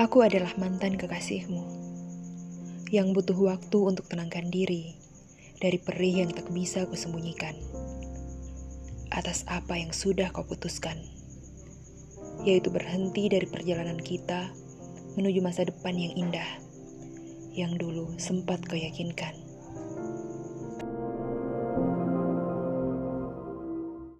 Aku adalah mantan kekasihmu yang butuh waktu untuk tenangkan diri dari perih yang tak bisa kusembunyikan atas apa yang sudah kau putuskan, yaitu berhenti dari perjalanan kita menuju masa depan yang indah yang dulu sempat kau yakinkan.